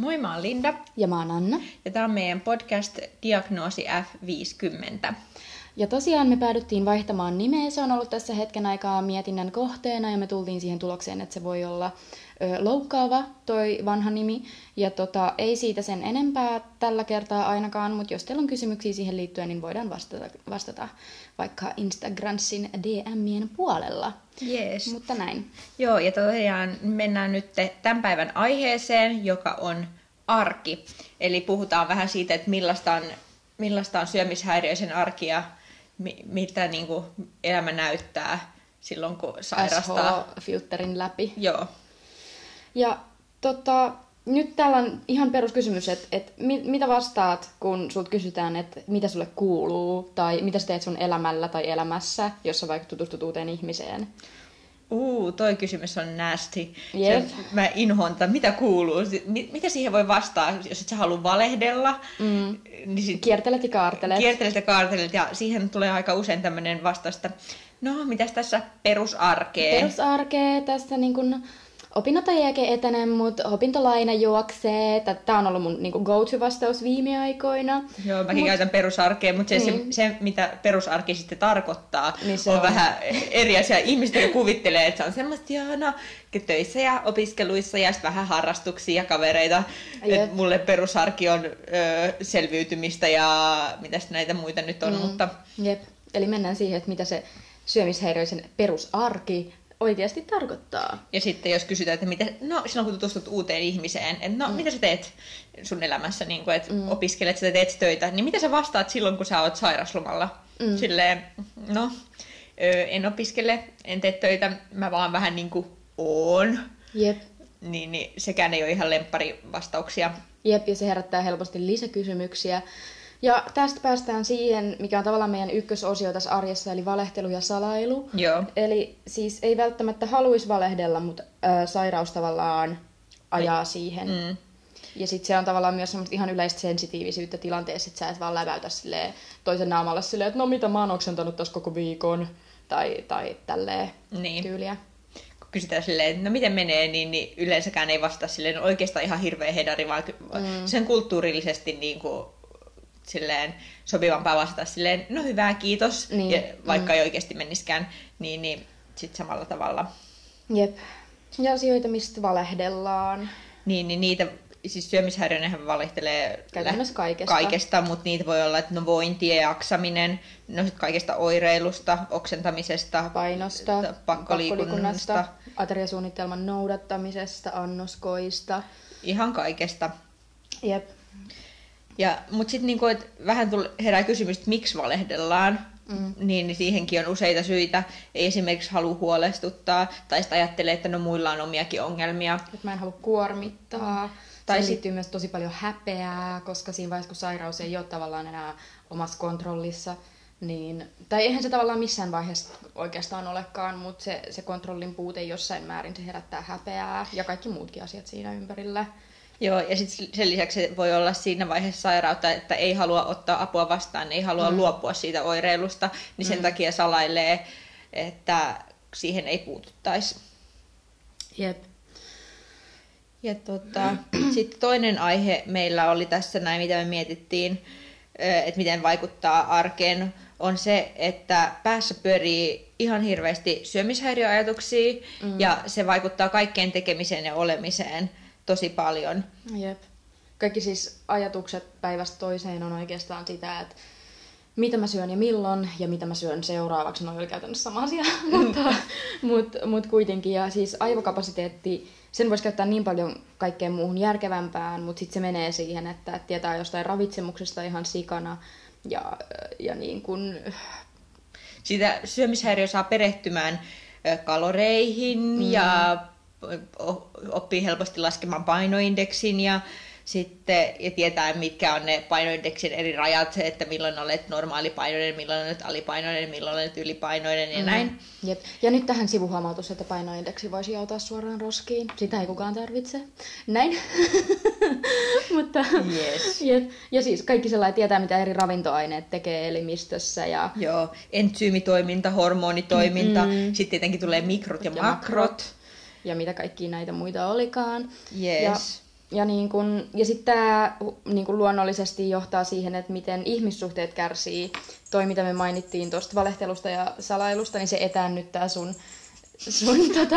Moi, mä oon Linda. Ja mä oon Anna. Ja tää on meidän podcast Diagnoosi F50. Ja tosiaan me päädyttiin vaihtamaan nimeä. Se on ollut tässä hetken aikaa mietinnän kohteena ja me tultiin siihen tulokseen, että se voi olla ö, loukkaava toi vanha nimi. Ja tota, ei siitä sen enempää tällä kertaa ainakaan, mutta jos teillä on kysymyksiä siihen liittyen, niin voidaan vastata, vastata vaikka Instagramsin DMien puolella. Yes. Mutta näin. Joo, ja tosiaan mennään nyt tämän päivän aiheeseen, joka on arki. Eli puhutaan vähän siitä, että millaista on, millaista on syömishäiriöisen arki ja mi- mitä niin kuin elämä näyttää silloin, kun sairastaa. SH-filterin läpi. Joo. Ja tota, nyt täällä on ihan peruskysymys, että et mit, mitä vastaat, kun sut kysytään, että mitä sulle kuuluu, tai mitä sä teet sun elämällä tai elämässä, jos sä vaikka tutustut uuteen ihmiseen. Uu, toi kysymys on nasty. Jep. Se, mä inhoan tätä, mitä kuuluu. Mitä siihen voi vastaa, jos et sä halua valehdella, Mm. niin sit Kiertelet ja kaartelet. kiertelet ja kaartelet, ja siihen tulee aika usein tämmöinen vastaus, että no, mitäs tässä perusarkee? Perusarkea tässä niin kun, opinnot ei oikein etene, mutta opintolaina juoksee. Tämä on ollut mun niin kun, go-to-vastaus viime aikoina. Joo, mäkin Mut- käytän perusarkea, mutta se, Niin. se, se, mitä perusarki sitten tarkoittaa, Niin se on, on- vähän eri asia. Ihmiset kuvittelee, että se on semmoista, joo, no, töissä ja opiskeluissa ja sitten vähän harrastuksia ja kavereita. Et mulle perusarki on ö, selviytymistä ja mitäs näitä muita nyt on, mm. mutta Jep. Eli mennään siihen, että mitä se syömishäiriöisen perusarki oikeasti tarkoittaa. Ja sitten jos kysytään, että mitä, no silloin kun tutustut uuteen ihmiseen, että no mm. mitä sä teet sun elämässä, niin kuin, että mm. opiskelet sä teet töitä, niin mitä sä vastaat silloin, kun sä oot sairaslomalla? Mm. Silleen, no en opiskele, en tee töitä, mä vaan vähän niin kuin oon. Jep. Niin, niin sekään ei ole ihan lemppari vastauksia. Jep, ja se herättää helposti lisäkysymyksiä. Ja tästä päästään siihen, mikä on tavallaan meidän ykkösosio tässä arjessa, eli valehtelu ja salailu. Joo. Eli siis ei välttämättä haluaisi valehdella, mutta ö, sairaus tavallaan ajaa siihen. Mm. Ja sitten se on tavallaan myös semmoista ihan yleistä sensitiivisyyttä tilanteessa, että sä et vaan läväytä silleen toisen naamalle silleen, että no mitä mä oon oksentanut tässä koko viikon, tai, tai tälleen Niin. tyyliä. kun kysytään silleen, että no miten menee, niin, niin yleensäkään ei vastaa silleen no oikeastaan ihan hirveä hedari, vaan mm. sen kulttuurillisesti niin kuin, silleen sopivampaa vastata silleen, no hyvää, kiitos, Niin, ja vaikka ei oikeasti meniskään, niin, niin sitten samalla tavalla. Jep. Ja asioita, mistä valehdellaan. Niin, niin niitä, siis syömishäiriöinenhän valehtelee Käytännössä kaikesta. kaikesta, mutta niitä voi olla, että no vointi ja jaksaminen, no sit kaikesta oireilusta, oksentamisesta, Painosta, pakkoliikunnasta, ateriasuunnitelman noudattamisesta, annoskoista. ihan kaikesta. Jep. Ja, mutta sitten niinku, et vähän tuli, herää kysymys, että miksi valehdellaan, mm. niin, niin siihenkin on useita syitä. Ei esimerkiksi halua huolestuttaa, tai sitten ajattelee, että no muilla on omiakin ongelmia. Että mä en halua kuormittaa. Tai Tai sit- sit... liittyy myös tosi paljon häpeää, koska siinä vaiheessa, kun sairaus ei ole tavallaan enää omassa kontrollissa, niin, tai eihän se tavallaan missään vaiheessa oikeastaan olekaan, mutta se, se kontrollin puute jossain määrin se herättää häpeää ja kaikki muutkin asiat siinä ympärillä. Joo, ja sitten sen lisäksi se voi olla siinä vaiheessa sairautta, että ei halua ottaa apua vastaan, ei halua mm. luopua siitä oireilusta, niin sen mm. takia salailee, että siihen ei puututtaisi. Jep. Ja tota, sitten toinen aihe meillä oli tässä näin, mitä me mietittiin, että miten vaikuttaa arkeen, on se, että päässä pyörii ihan hirveästi syömishäiriöajatuksia mm. ja se vaikuttaa kaikkeen tekemiseen ja olemiseen tosi paljon. Jep. Kaikki siis ajatukset päivästä toiseen on oikeastaan sitä, että mitä mä syön ja milloin ja mitä mä syön seuraavaksi. No oli käytännössä sama asia, mutta mut, mut kuitenkin. Ja siis aivokapasiteetti, sen voisi käyttää niin paljon kaikkeen muuhun järkevämpään, mutta sitten se menee siihen, että et tietää jostain ravitsemuksesta ihan sikana ja, ja niin kun, Sitä syömishäiriö saa perehtymään kaloreihin mm. ja oppii helposti laskemaan painoindeksin ja sitten ja tietää, mitkä on ne painoindeksin eri rajat, että milloin olet normaalipainoinen, milloin olet alipainoinen, milloin olet ylipainoinen ja mm. näin. Jep. Ja nyt tähän sivuhuomautus, että painoindeksi voisi joutaa suoraan roskiin. Sitä ei kukaan tarvitse. Näin. Mutta, Yes. jep. Ja siis kaikki sellainen tietää, mitä eri ravintoaineet tekee elimistössä. Ja, Joo, entsyymitoiminta, hormonitoiminta, Mm. sitten tietenkin tulee mikrot ja, Ja makrot. Ja mitä kaikki näitä muita olikaan. Yes. Ja ja, niin kun, ja sitten tämä niin kun luonnollisesti johtaa siihen, että miten ihmissuhteet kärsii. Toi, mitä me mainittiin tuosta valehtelusta ja salailusta, niin se etäännyttää sun sun tota,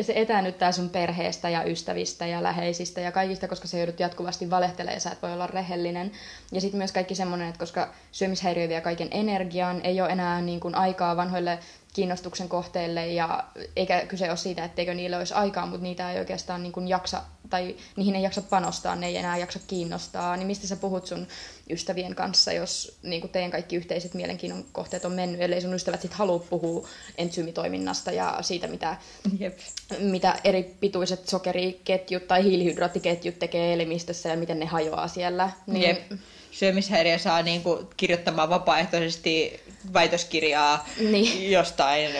se etäännyttää sun perheestä ja ystävistä ja läheisistä ja kaikista, koska se joudut jatkuvasti valehtelemaan ja sä et voi olla rehellinen. Ja sitten myös kaikki semmoinen, että koska syömishäiriö vie kaiken energian, ei ole enää niin kuin aikaa vanhoille kiinnostuksen kohteille ja eikä kyse ole siitä, etteikö niillä olisi aikaa, mutta niitä ei oikeastaan niin kuin jaksa tai niihin ei jaksa panostaa, ne ei enää jaksa kiinnostaa, niin mistä sä puhut sun ystävien kanssa, jos niin kuin teidän kaikki yhteiset mielenkiinnon kohteet on mennyt, ellei sun ystävät sit halua puhua entsyymitoiminnasta ja siitä, mitä, Jep. mitä eri pituiset sokeriketjut tai hiilihydraattiketjut tekee elimistössä ja miten ne hajoaa siellä. Niin... Jep. Syömishäiriö saa niin kuin kirjoittamaan vapaaehtoisesti väitöskirjaa niin. jostain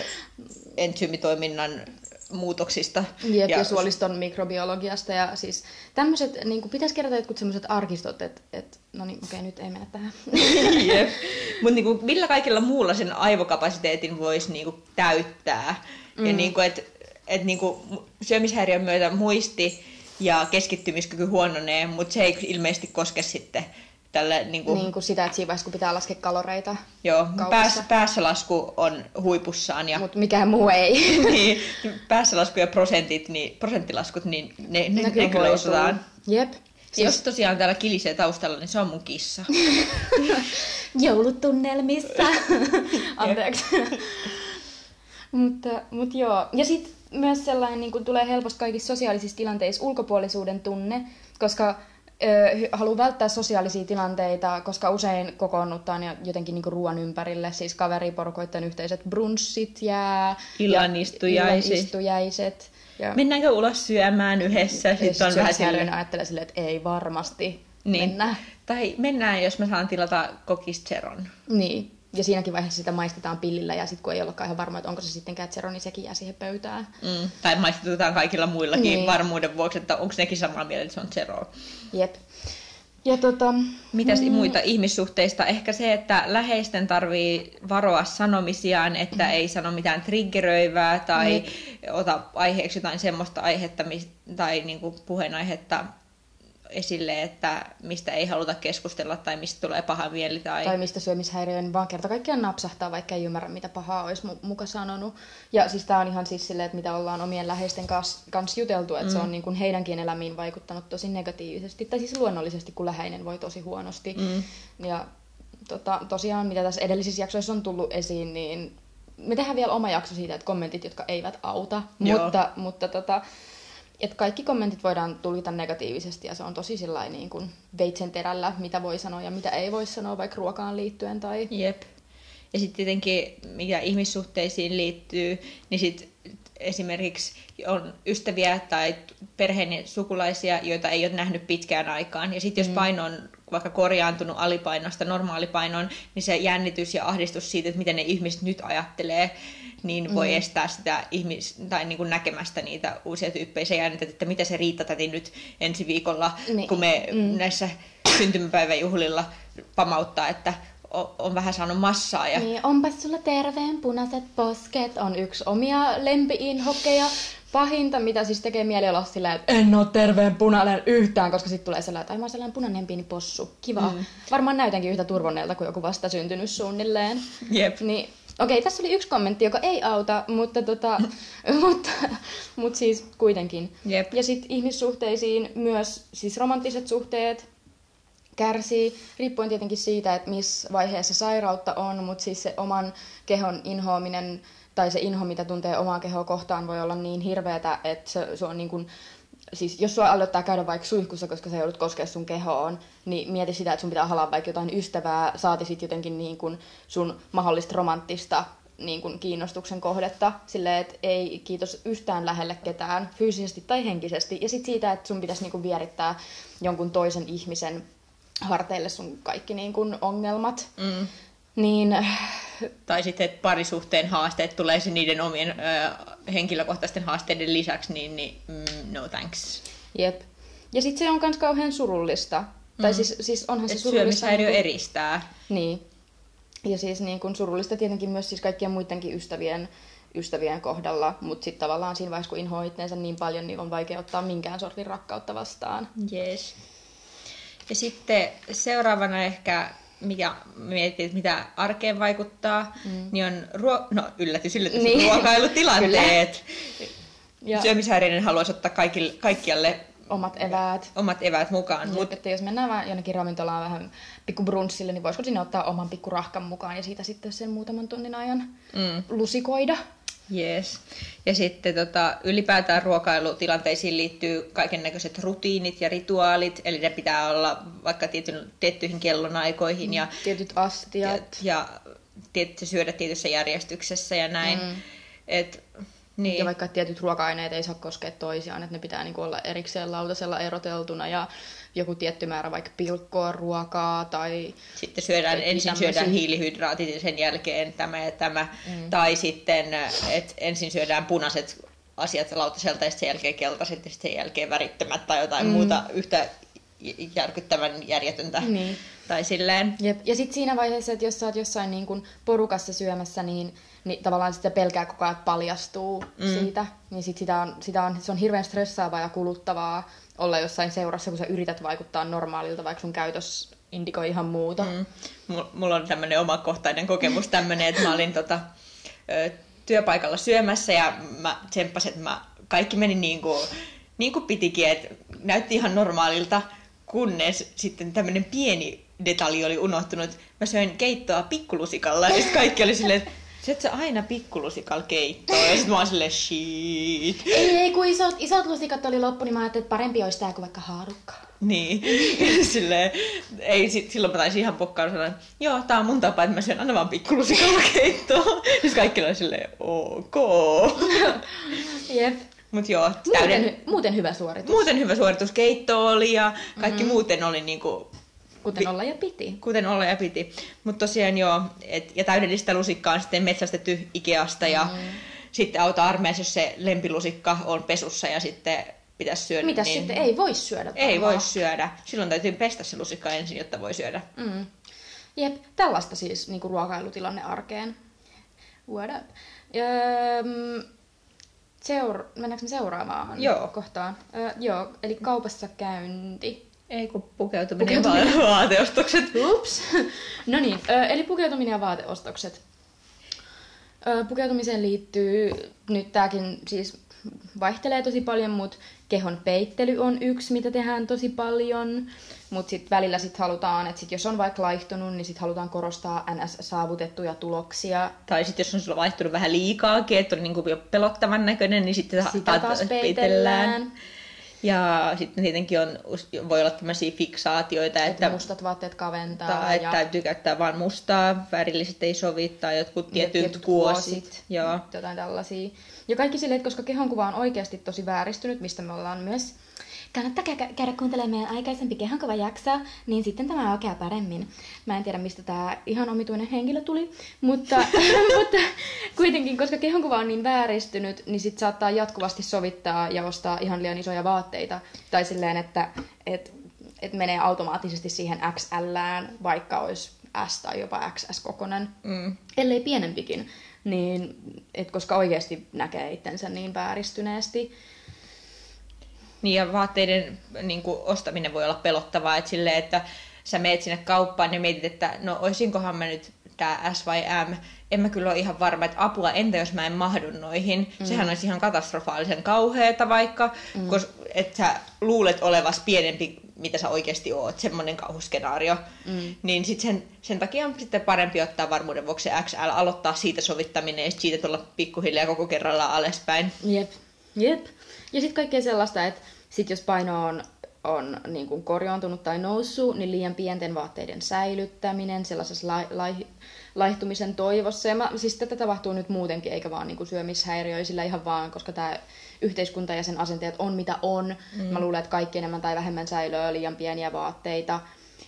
entsyymitoiminnan muutoksista. Jep, ja, ja suoliston mikrobiologiasta. Ja siis tämmöiset, niin pitäisi kerätä jotkut semmoiset arkistot, että et, no niin, okei, nyt ei mennä tähän. Jep. Mutta niin millä kaikilla muulla sen aivokapasiteetin voisi niin kuin, täyttää? Mm. Ja niin kuin, että et, niin kuin, syömishäiriön myötä muisti ja keskittymiskyky huononee, mutta se ei ilmeisesti koske sitten tälle, niin kuin, niin kuin sitä, että siinä vaiheessa, kun pitää laskea kaloreita Joo, päässä, päässä lasku on huipussaan. Ja, Mutta mikään muu ei. niin, päässä lasku ja prosentit, niin, prosenttilaskut, niin ne, ne, ne, ne kyllä osataan. Jep. Siis... Jos tosiaan täällä kilisee taustalla, niin se on mun kissa. Joulutunnelmissa. Anteeksi. mutta, mutta joo. Ja sitten myös sellainen niin kun tulee helposti kaikissa sosiaalisissa tilanteissa ulkopuolisuuden tunne, koska haluaa välttää sosiaalisia tilanteita, koska usein kokoonnutaan ja jotenkin niinku ruoan ympärille, siis kaveriporukoiden yhteiset brunssit jää. Illanistujaiset. Ja... Mennäänkö ulos syömään yhdessä? Sitten on vähän sille... ajattelee silleen, että ei varmasti niin. mennä. Tai mennään, jos mä saan tilata kokisteron. Niin ja siinäkin vaiheessa sitä maistetaan pillillä ja sitten kun ei olekaan ihan varma, että onko se sitten kätsero, niin sekin jää siihen pöytään. Mm. Tai maistetaan kaikilla muillakin niin. varmuuden vuoksi, että onko nekin samaa mieltä, että se on zero. Jep. Ja tota, Mitäs mm. muita ihmissuhteista? Ehkä se, että läheisten tarvii varoa sanomisiaan, että mm. ei sano mitään triggeröivää tai mm. ota aiheeksi jotain semmoista aihetta tai niinku puheenaihetta, esille, että mistä ei haluta keskustella tai mistä tulee paha mieli. Tai, tai mistä syömishäiriö, niin vaan kerta kaikkiaan napsahtaa, vaikka ei ymmärrä, mitä pahaa olisi muka sanonut. Ja siis tämä on ihan siis silleen, että mitä ollaan omien läheisten kanssa kans juteltu, että mm. se on niin kuin heidänkin elämiin vaikuttanut tosi negatiivisesti. Tai siis luonnollisesti, kun läheinen voi tosi huonosti. Mm. Ja tota, tosiaan, mitä tässä edellisissä jaksoissa on tullut esiin, niin me tehdään vielä oma jakso siitä, että kommentit, jotka eivät auta. Joo. Mutta, mutta tota, että kaikki kommentit voidaan tulkita negatiivisesti ja se on tosi sellainen niin kuin veitsen terällä, mitä voi sanoa ja mitä ei voi sanoa vaikka ruokaan liittyen. Tai... Jep. Ja sitten tietenkin, mikä ihmissuhteisiin liittyy, niin sitten esimerkiksi on ystäviä tai perheen sukulaisia, joita ei ole nähnyt pitkään aikaan. Ja sitten jos mm. paino on vaikka korjaantunut alipainosta normaalipainoon, niin se jännitys ja ahdistus siitä, että miten ne ihmiset nyt ajattelee, niin voi mm. estää sitä ihmis- tai niin kuin näkemästä niitä uusia tyyppejä. Se jännität, että mitä se Riitta täti nyt ensi viikolla, niin. kun me mm. näissä syntymäpäiväjuhlilla pamauttaa, että on vähän saanut massaa. Ja... Niin, onpas sulla terveen punaiset posket, on yksi omia lempiinhokkeja. Pahinta, mitä siis tekee mieli olla silleen, että en ole terveen punainen yhtään, koska sitten tulee sellainen, että mä oon sellainen punainen pieni possu. Kiva. Mm. Varmaan näytänkin yhtä turvonneelta kuin joku vasta syntynyt suunnilleen. Jep. Niin Okei, tässä oli yksi kommentti, joka ei auta, mutta, tota, mutta, mutta siis kuitenkin. Jep. Ja sitten ihmissuhteisiin myös siis romanttiset suhteet kärsii, riippuen tietenkin siitä, että missä vaiheessa sairautta on, mutta siis se oman kehon inhoaminen tai se inho, mitä tuntee omaa kehoa kohtaan, voi olla niin hirveätä, että se, se on niin kuin siis jos sua aloittaa käydä vaikka suihkussa, koska sä joudut koskea sun kehoon, niin mieti sitä, että sun pitää halaa vaikka jotain ystävää, saati sit jotenkin niin kuin sun mahdollista romanttista niin kuin kiinnostuksen kohdetta, silleen, että ei kiitos yhtään lähelle ketään, fyysisesti tai henkisesti. Ja sitten siitä, että sun pitäisi niin kuin vierittää jonkun toisen ihmisen harteille sun kaikki niin kuin ongelmat. Mm. Niin... Tai sitten, että parisuhteen haasteet tulee niiden omien ö, henkilökohtaisten haasteiden lisäksi, niin, niin mm, no thanks. Jep. Ja sitten se on myös kauhean surullista. Mm. Tai siis, siis onhan se Et surullista... Syömishäiriö niin kuin... eristää. Niin. Ja siis niin kuin surullista tietenkin myös siis kaikkien muidenkin ystävien ystävien kohdalla, mutta sitten tavallaan siinä vaiheessa, kun inhoaa itteensä niin paljon, niin on vaikea ottaa minkään sortin rakkautta vastaan. Yes. Ja sitten seuraavana ehkä, mikä mietit, että mitä arkeen vaikuttaa, mm. niin on ruo- no, yllätys, yllätys, niin. ruokailutilanteet. ja... Syömishäiriöinen haluaisi ottaa kaikille, kaikkialle omat eväät. Omat eväät mukaan. Mut... Että jos mennään vähän jonnekin ravintolaan vähän pikku brunssille, niin voisiko sinne ottaa oman pikku rahkan mukaan ja siitä sitten sen muutaman tunnin ajan mm. lusikoida. Yes. Ja sitten tota, ylipäätään ruokailutilanteisiin liittyy kaiken näköiset rutiinit ja rituaalit, eli ne pitää olla vaikka tietyn, tiettyihin kellonaikoihin. Mm. Ja, Tietyt astiat. Ja, ja tiet, syödä tietyssä järjestyksessä ja näin. Mm. Et, niin. Ja vaikka tietyt ruoka-aineet ei saa koskea toisiaan, että ne pitää niinku olla erikseen lautasella eroteltuna ja joku tietty määrä vaikka pilkkoa ruokaa tai... Sitten syödään, ensin tämmöisiä. syödään hiilihydraatit ja sen jälkeen tämä ja tämä. Mm. Tai sitten, että ensin syödään punaiset asiat lautaselta ja sen jälkeen keltaiset ja sen jälkeen värittömät tai jotain mm. muuta yhtä järkyttävän järjetöntä. Niin. Tai silleen. Jep. Ja sitten siinä vaiheessa, että jos sä oot jossain niin kun porukassa syömässä, niin, niin tavallaan sitä pelkää koko ajan paljastuu mm. siitä. Niin sit sitä on, sitä on, se on hirveän stressaavaa ja kuluttavaa olla jossain seurassa, kun sä yrität vaikuttaa normaalilta, vaikka sun käytös indikoi ihan muuta. Mm. Mulla on tämmöinen omakohtainen kokemus tämmöinen, että mä olin tota, työpaikalla syömässä ja mä tsemppasin, että mä, kaikki meni niin kuin, niin kuin pitikin, että näytti ihan normaalilta, kunnes sitten tämmöinen pieni detalji oli unohtunut. Mä söin keittoa pikkulusikalla ja kaikki oli silleen, Syöt sä aina pikkulusikalla keittoa ja sit mä oon silleen shit. Ei, ei, kun isot, isot lusikat oli loppu, niin mä ajattelin, että parempi olisi tää kuin vaikka haarukka. Niin, silleen, ei, sit, silloin mä taisin ihan pokkaan sanoa, että joo, tää on mun tapa, että mä syön aina vaan pikkulusikalla keittoa. Sitten kaikki oli silleen, ok. Jep. Mut joo, täyden... muuten, muuten hyvä suoritus. Muuten hyvä suoritus. Keitto oli ja kaikki mm-hmm. muuten oli niinku Kuten olla ja piti. Kuten olla ja piti. Mutta tosiaan joo, et, ja täydellistä lusikkaa on sitten metsästetty Ikeasta ja mm. sitten auta armeijassa, jos se lempilusikka on pesussa ja sitten pitäisi syödä. Mitä niin... sitten? Ei voi syödä. Ei voi syödä. Silloin täytyy pestä se lusikka ensin, jotta voi syödä. Mm. Jep, tällaista siis niinku ruokailutilanne arkeen. What up? Öö, seur... Mennäänkö me seuraavaan joo. kohtaan? Öö, joo, eli kaupassa käynti. Ei kun pukeutuminen, pukeutuminen. ja vaateostokset. Ups. No niin, eli pukeutuminen ja vaateostokset. Pukeutumiseen liittyy, nyt tämäkin siis vaihtelee tosi paljon, mutta kehon peittely on yksi, mitä tehdään tosi paljon. Mutta sitten välillä sit halutaan, että sit jos on vaikka laihtunut, niin sitten halutaan korostaa NS-saavutettuja tuloksia. Tai sitten jos on sulla vaihtunut vähän liikaakin, että on niinku jo pelottavan näköinen, niin sitten sitä taas peitellään. peitellään. Ja sitten tietenkin on, voi olla tämmöisiä fiksaatioita, että, että mustat vaatteet kaventaa. Tai että ja... täytyy käyttää vain mustaa, värilliset ei sovi, tai jotkut tietyt, tietyt kuosit. kuosit. Joo. Jotain tällaisia. Ja kaikki silleen, että koska kehonkuva on oikeasti tosi vääristynyt, mistä me ollaan myös kannattaa käydä kuuntelemaan meidän aikaisempi kehonkuva jakso, niin sitten tämä aukeaa paremmin. Mä en tiedä, mistä tämä ihan omituinen henkilö tuli, mutta, mutta kuitenkin, koska kehonkuva on niin vääristynyt, niin sit saattaa jatkuvasti sovittaa ja ostaa ihan liian isoja vaatteita. Tai silleen, että et, et menee automaattisesti siihen XLään, vaikka olisi S tai jopa XS-kokonen, mm. ellei pienempikin. Niin, et koska oikeasti näkee itsensä niin vääristyneesti, niin ja vaatteiden niin kuin, ostaminen voi olla pelottavaa, että silleen, että sä meet sinne kauppaan ja mietit, että no oisinkohan mä nyt tämä S vai M, en mä kyllä ole ihan varma, että apua, entä jos mä en mahdu noihin? Mm. Sehän olisi ihan katastrofaalisen kauheata vaikka, mm. koska että sä luulet olevas pienempi, mitä sä oikeasti oot, semmoinen kauhuskenaario. Mm. Niin sit sen, sen takia on sitten parempi ottaa varmuuden vuoksi XL, aloittaa siitä sovittaminen ja siitä tulla pikkuhiljaa koko kerralla alaspäin. Jep, jep. Ja sitten kaikkea sellaista, että sit jos paino on, on niin kuin korjaantunut tai noussut, niin liian pienten vaatteiden säilyttäminen sellaisessa lai, lai, laihtumisen toivossa. Ja mä, siis tätä tapahtuu nyt muutenkin, eikä vaan niin kuin syömishäiriöisillä ihan vaan, koska tämä yhteiskunta ja sen asenteet on mitä on. Mm. Mä luulen, että kaikki enemmän tai vähemmän säilöä liian pieniä vaatteita.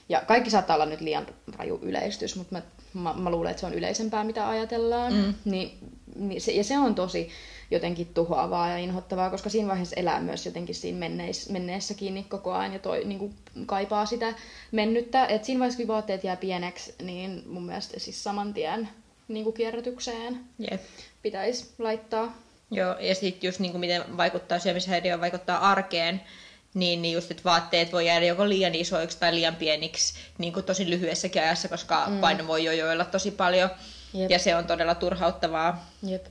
Ja kaikki saattaa olla nyt liian raju yleistys, mutta mä, mä, mä luulen, että se on yleisempää, mitä ajatellaan. Mm. Niin, niin se, ja se on tosi jotenkin tuhoavaa ja inhottavaa, koska siinä vaiheessa elää myös jotenkin siinä menneis, menneessä kiinni koko ajan ja toi, niin kuin, kaipaa sitä mennyttä. Et siinä vaiheessa, kun vaatteet jää pieneksi, niin mun mielestä siis saman tien niin kuin kierrätykseen Jep. pitäisi laittaa. Joo, ja sitten just niin kuin miten vaikuttaa syömishäiriö, vaikuttaa arkeen, niin, niin just, että vaatteet voi jäädä joko liian isoiksi tai liian pieniksi niin kuin tosi lyhyessäkin ajassa, koska mm. paino voi jojoilla tosi paljon. Jep. Ja se on todella turhauttavaa. Jep.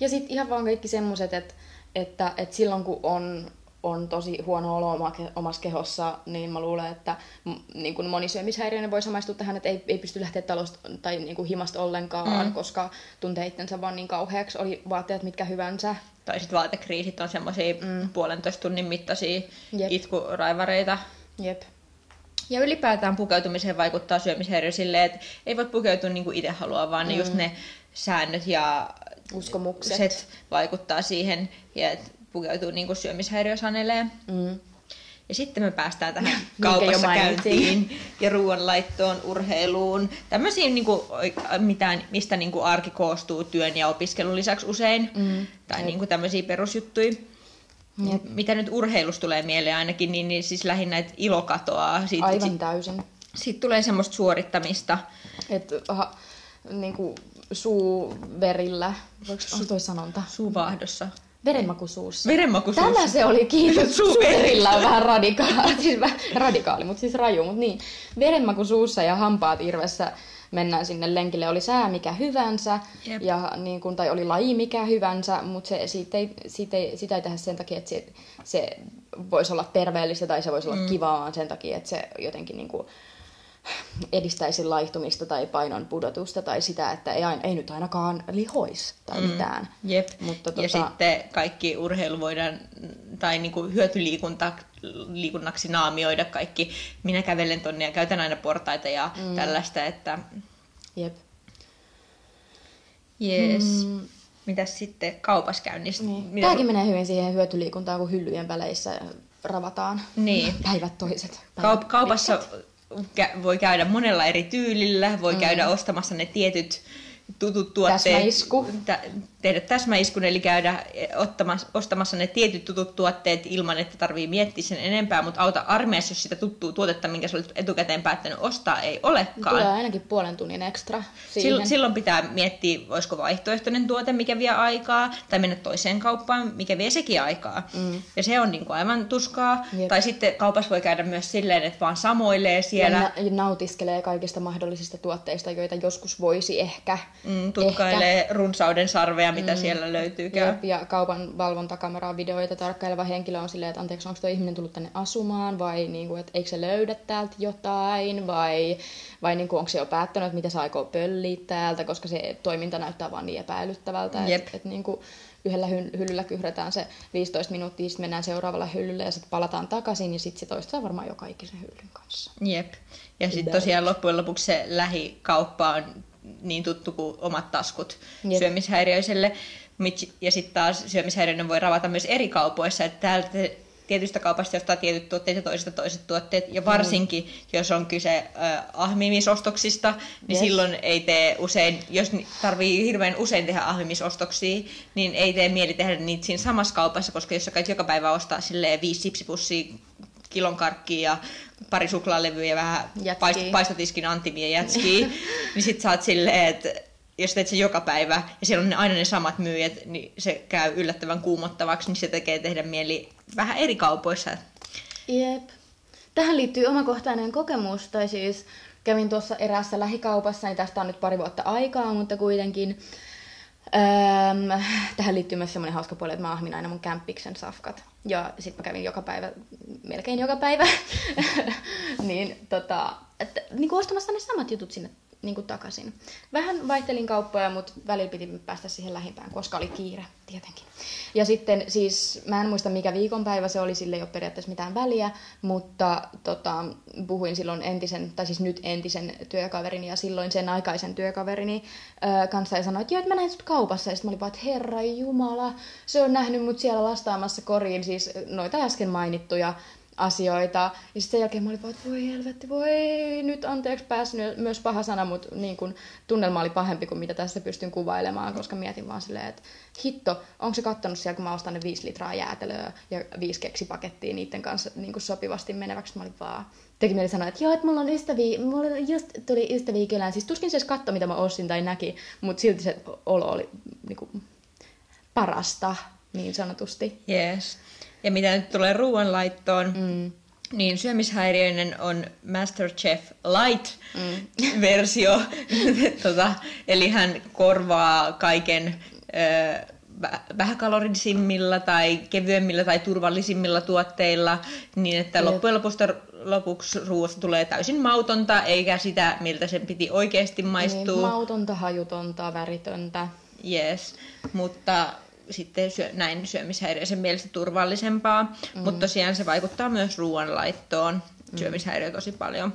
Ja sitten ihan vaan kaikki semmoiset, että, että, että silloin kun on, on tosi huono olo oma, omassa kehossa, niin mä luulen, että niin kuin moni syömishäiriöinen voi samaistua tähän, että ei, ei pysty lähteä talosta tai niin kuin himasta ollenkaan, mm. koska tuntee itsensä vaan niin kauheaksi, oli vaatteet mitkä hyvänsä. Tai sitten vaatekriisit on semmoisia mm. puolentoista tunnin mittaisia Jep. itkuraivareita. Jep. Ja ylipäätään pukeutumiseen vaikuttaa syömishäiriö silleen, että ei voi pukeutua niin kuin itse haluaa, vaan mm. ne just ne säännöt ja Uskomukset. set vaikuttaa siihen, ja että pukeutuu niin kuin syömishäiriö sanelee. Mm. Ja sitten me päästään tähän kaupassa käyntiin ja ruoanlaittoon, urheiluun. Tämmöisiin, niin kuin, mitään, mistä niin kuin arki koostuu työn ja opiskelun lisäksi usein. Mm. Tai niin kuin tämmöisiä perusjuttuja. Jep. Mitä nyt urheilusta tulee mieleen ainakin, niin, niin siis lähinnä, että ilo katoaa. Siitä, Aivan sit, täysin. siitä tulee semmoista suorittamista. Että aha, niin kuin suu verillä, voiko on toi sanonta? Suuvaahdossa. Verenmaku suussa. Verenmaku Tämä se oli, kiitos. Suu Suverilla on vähän radikaali, siis vähän radikaali, mutta siis raju, mutta niin. Verenmaku suussa ja hampaat irvessä mennään sinne lenkille, oli sää mikä hyvänsä, Jep. ja niin kun, tai oli laji mikä hyvänsä, mutta se, siitä ei, siitä ei, sitä ei tehdä sen takia, että se, se voisi olla terveellistä tai se voisi olla mm. kivaa, vaan sen takia, että se jotenkin niin kuin, edistäisi laihtumista tai painon pudotusta tai sitä, että ei, ei nyt ainakaan lihois tai mm. mitään. Jep. Mutta Ja tota- sitten kaikki urheilu voidaan, tai niinku hyötyliikunta liikunnaksi naamioida kaikki. Minä kävelen tonne ja käytän aina portaita ja mm. tällaista, että Jep. jees. Mm. Mitäs sitten kaupaskäynnistä? Niin. Mitä- Tämäkin menee hyvin siihen hyötyliikuntaan, kun hyllyjen väleissä ravataan Niin. päivät toiset. Kaup- Päivät kaupassa kä- voi käydä monella eri tyylillä, voi mm. käydä ostamassa ne tietyt tutut tuotteet. Täsmäisku. Tä- tehdä täsmäiskun, eli käydä ottamassa, ostamassa ne tietyt tutut tuotteet ilman, että tarvii miettiä sen enempää, mutta auta armeijassa, jos sitä tuttuu tuotetta, minkä sä olet etukäteen päättänyt ostaa, ei olekaan. Tulee ainakin puolen tunnin ekstra siihen. Silloin, pitää miettiä, voisiko vaihtoehtoinen tuote, mikä vie aikaa, tai mennä toiseen kauppaan, mikä vie sekin aikaa. Mm. Ja se on niin kuin aivan tuskaa. Jep. Tai sitten kaupassa voi käydä myös silleen, että vaan samoilee siellä, ja na- nautiskelee kaikista mahdollisista tuotteista, joita joskus voisi ehkä. Mm, tutkailee runsauden sarvea, mitä mm. siellä löytyykään. Jep, ja kaupan valvontakameraa videoita tarkkaileva henkilö on silleen, että anteeksi, onko tuo ihminen tullut tänne asumaan, vai niin kuin, että eikö se löydä täältä jotain, vai, vai niin kuin, onko se jo päättänyt, että mitä se aikoo pölliä täältä, koska se toiminta näyttää vaan niin epäilyttävältä, Jep. että et, niin kuin, yhdellä hy- hyllyllä kyhrätään se 15 minuuttia, sitten mennään seuraavalle hyllylle ja sitten palataan takaisin, ja sitten se toistaa varmaan joka ikisen hyllyn kanssa. Jep. Ja sitten tosiaan loppujen lopuksi se lähikauppa on niin tuttu kuin omat taskut Jep. syömishäiriöiselle. Ja sitten taas syömishäiriöinen voi ravata myös eri kaupoissa, että täältä tietystä kaupasta ostaa tietyt tuotteet ja toisesta toiset tuotteet. Ja varsinkin, mm. jos on kyse äh, ahmimisostoksista, niin Yes. silloin ei tee usein, jos tarvii hirveän usein tehdä ahmimisostoksia, niin ei tee mieli tehdä niitä siinä samassa kaupassa, koska jos sä käyt joka päivä ostaa silleen viisi sipsipussia kilon karkkia ja pari suklaalevyä ja vähän paist- paistotiskin antimia jätskiä, niin sit sä oot silleen, että jos teet sen joka päivä ja siellä on ne, aina ne samat myyjät, niin se käy yllättävän kuumottavaksi, niin se tekee tehdä mieli vähän eri kaupoissa. Jep. Tähän liittyy omakohtainen kokemus, tai siis kävin tuossa eräässä lähikaupassa, niin tästä on nyt pari vuotta aikaa, mutta kuitenkin. Öm, tähän liittyy myös semmoinen hauska puoli, että mä ahmin aina mun kämppiksen safkat. Ja sit mä kävin joka päivä, melkein joka päivä, niin tota, että, niin kuin ostamassa ne samat jutut sinne niin kuin takaisin. Vähän vaihtelin kauppoja, mutta välillä piti päästä siihen lähimpään, koska oli kiire, tietenkin. Ja sitten siis, mä en muista mikä viikonpäivä se oli, sille ei ole periaatteessa mitään väliä, mutta tota, puhuin silloin entisen, tai siis nyt entisen työkaverini ja silloin sen aikaisen työkaverini ö, kanssa ja sanoin, että joo, että mä näin sut kaupassa. Ja sitten mä olin vaan, että herra jumala, se on nähnyt mut siellä lastaamassa koriin, siis noita äsken mainittuja asioita. Ja sitten sen jälkeen mä olin vaan, että voi helvetti, voi nyt anteeksi päässyt myös paha sana, mutta niin kun, tunnelma oli pahempi kuin mitä tässä pystyn kuvailemaan, koska mietin vaan silleen, että hitto, onko se kattonut siellä, kun mä ostan ne viisi litraa jäätelöä ja viisi keksipakettia niiden kanssa niin kuin sopivasti meneväksi. Mä olin vaan, teki mieli sanoa, että joo, että mulla on ystäviä, mulla just tuli ystäviä kylään. Siis tuskin se edes katto, mitä mä ostin tai näki, mutta silti se olo oli niin kuin, parasta, niin sanotusti. Yes. Ja mitä nyt tulee ruoanlaittoon, mm. niin syömishäiriöinen on Masterchef Light-versio. Mm. tota, eli hän korvaa kaiken ö, vähäkalorisimmilla tai kevyemmillä tai turvallisimmilla tuotteilla, niin että loppujen lopuksi, lopuksi ruoasta tulee täysin mautonta, eikä sitä, miltä sen piti oikeasti maistua. Niin, mautonta, hajutonta, väritöntä. Yes, mutta sitten syö, näin syömishäiriöisen mielestä turvallisempaa, mm. mutta tosiaan se vaikuttaa myös ruoanlaittoon, syömishäiriö tosi paljon.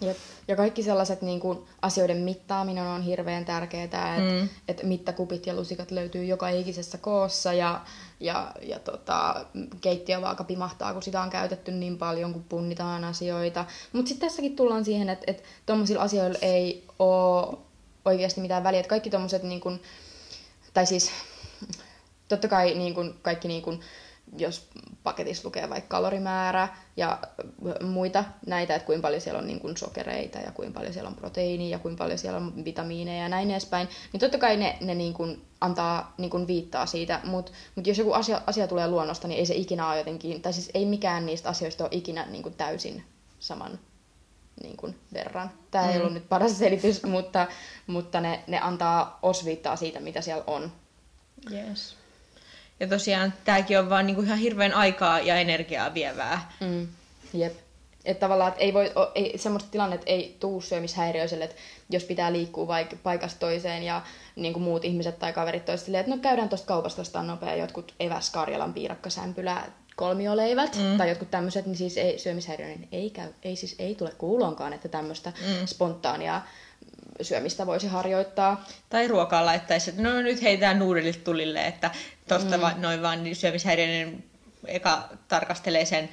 Jep. Ja kaikki sellaiset niin kuin, asioiden mittaaminen on hirveän tärkeää, että mm. et mittakupit ja lusikat löytyy joka ikisessä koossa ja, ja, ja tota, keittiövaaka pimahtaa, kun sitä on käytetty niin paljon, kun punnitaan asioita. Mutta sitten tässäkin tullaan siihen, että et tuommoisilla asioilla ei ole oikeasti mitään väliä. Että kaikki tuommoiset, niin kuin, tai siis totta kai niin kuin, kaikki niin kuin, jos paketissa lukee vaikka kalorimäärä ja muita näitä, että kuinka paljon siellä on niin kuin sokereita ja kuinka paljon siellä on proteiinia ja kuinka paljon siellä on vitamiineja ja näin edespäin, niin totta kai ne, ne niin kuin antaa niin kuin viittaa siitä, mutta mut jos joku asia, asia tulee luonnosta, niin ei se ikinä ole jotenkin, tai siis ei mikään niistä asioista ole ikinä niin kuin täysin saman niin kuin verran. Tämä mm. ei ollut nyt paras selitys, mutta, mutta ne, ne antaa osviittaa siitä, mitä siellä on. Yes. Ja tosiaan tämäkin on vaan niinku ihan hirveän aikaa ja energiaa vievää. Mm. Jep. Että tavallaan että ei voi, ei, semmoista tilannetta ei tuu syömishäiriöiselle, että jos pitää liikkua vaikka paikasta toiseen ja niin kuin muut ihmiset tai kaverit toisille, että no käydään tuosta kaupasta ostaa nopea jotkut eväs Karjalan piirakkasämpylä kolmioleivät mm. tai jotkut tämmöiset, niin siis ei, syömishäiriöinen ei, käy, ei siis ei tule kuuloonkaan, että tämmöistä mm. spontaania syömistä voisi harjoittaa. Tai ruokaa laittaisi, että no nyt heitetään nuudelit tulille, että tuosta mm. va, noin vaan niin syömishäiriöinen eka tarkastelee sen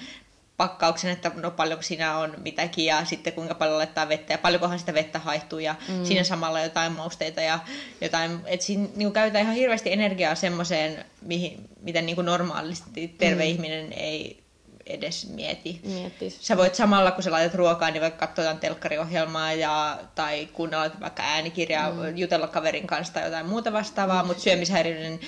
pakkauksen, että no paljonko siinä on mitäkin ja sitten kuinka paljon laittaa vettä ja paljonkohan sitä vettä haihtuu ja mm. siinä samalla jotain mausteita ja jotain, että siinä niin käytetään ihan hirveästi energiaa semmoiseen, mihin, miten niin kuin normaalisti terve mm. ihminen ei edes mieti. Miettis. Sä voit samalla, kun sä laitat ruokaa, niin vaikka katsoa telkkariohjelmaa ja, tai kuunnella vaikka äänikirjaa, mm. jutella kaverin kanssa tai jotain muuta vastaavaa, mm. mutta syömishäiriöinen...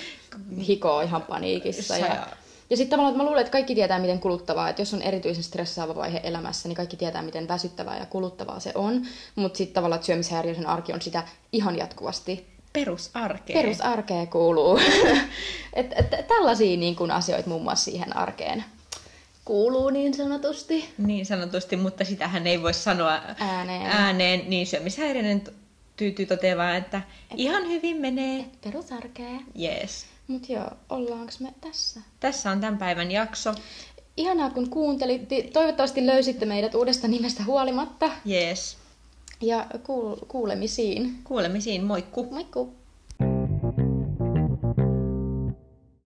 Hikoo ihan paniikissa. Ja, ja, ja sitten tavallaan, että mä luulen, että kaikki tietää, miten kuluttavaa, että jos on erityisen stressaava vaihe elämässä, niin kaikki tietää, miten väsyttävää ja kuluttavaa se on. Mutta sitten tavallaan, että syömishäiriöisen arki on sitä ihan jatkuvasti perusarkeen. Perusarkeen kuuluu. et, et, tällaisia niin kun, asioita muun muassa siihen arkeen kuuluu niin sanotusti. Niin sanotusti, mutta sitähän ei voi sanoa ääneen. ääneen niin syömishäiriöinen tyytyy toteamaan, että Et, ihan hyvin menee. Et perusarkea. Yes. Mut joo, ollaanko me tässä? Tässä on tämän päivän jakso. Ihanaa kun kuuntelit. Toivottavasti löysitte meidät uudesta nimestä huolimatta. Yes. Ja kuul- kuulemisiin. Kuulemisiin, moikku. Moikku.